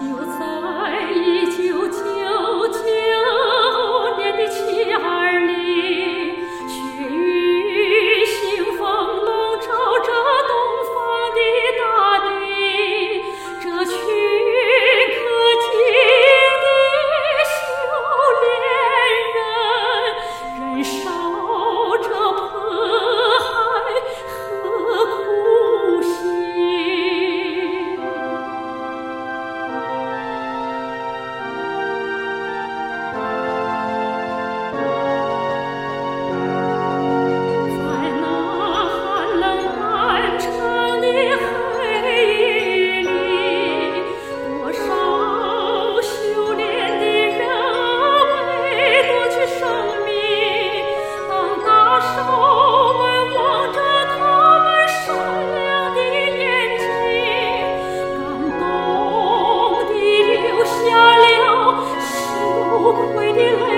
就在你的泪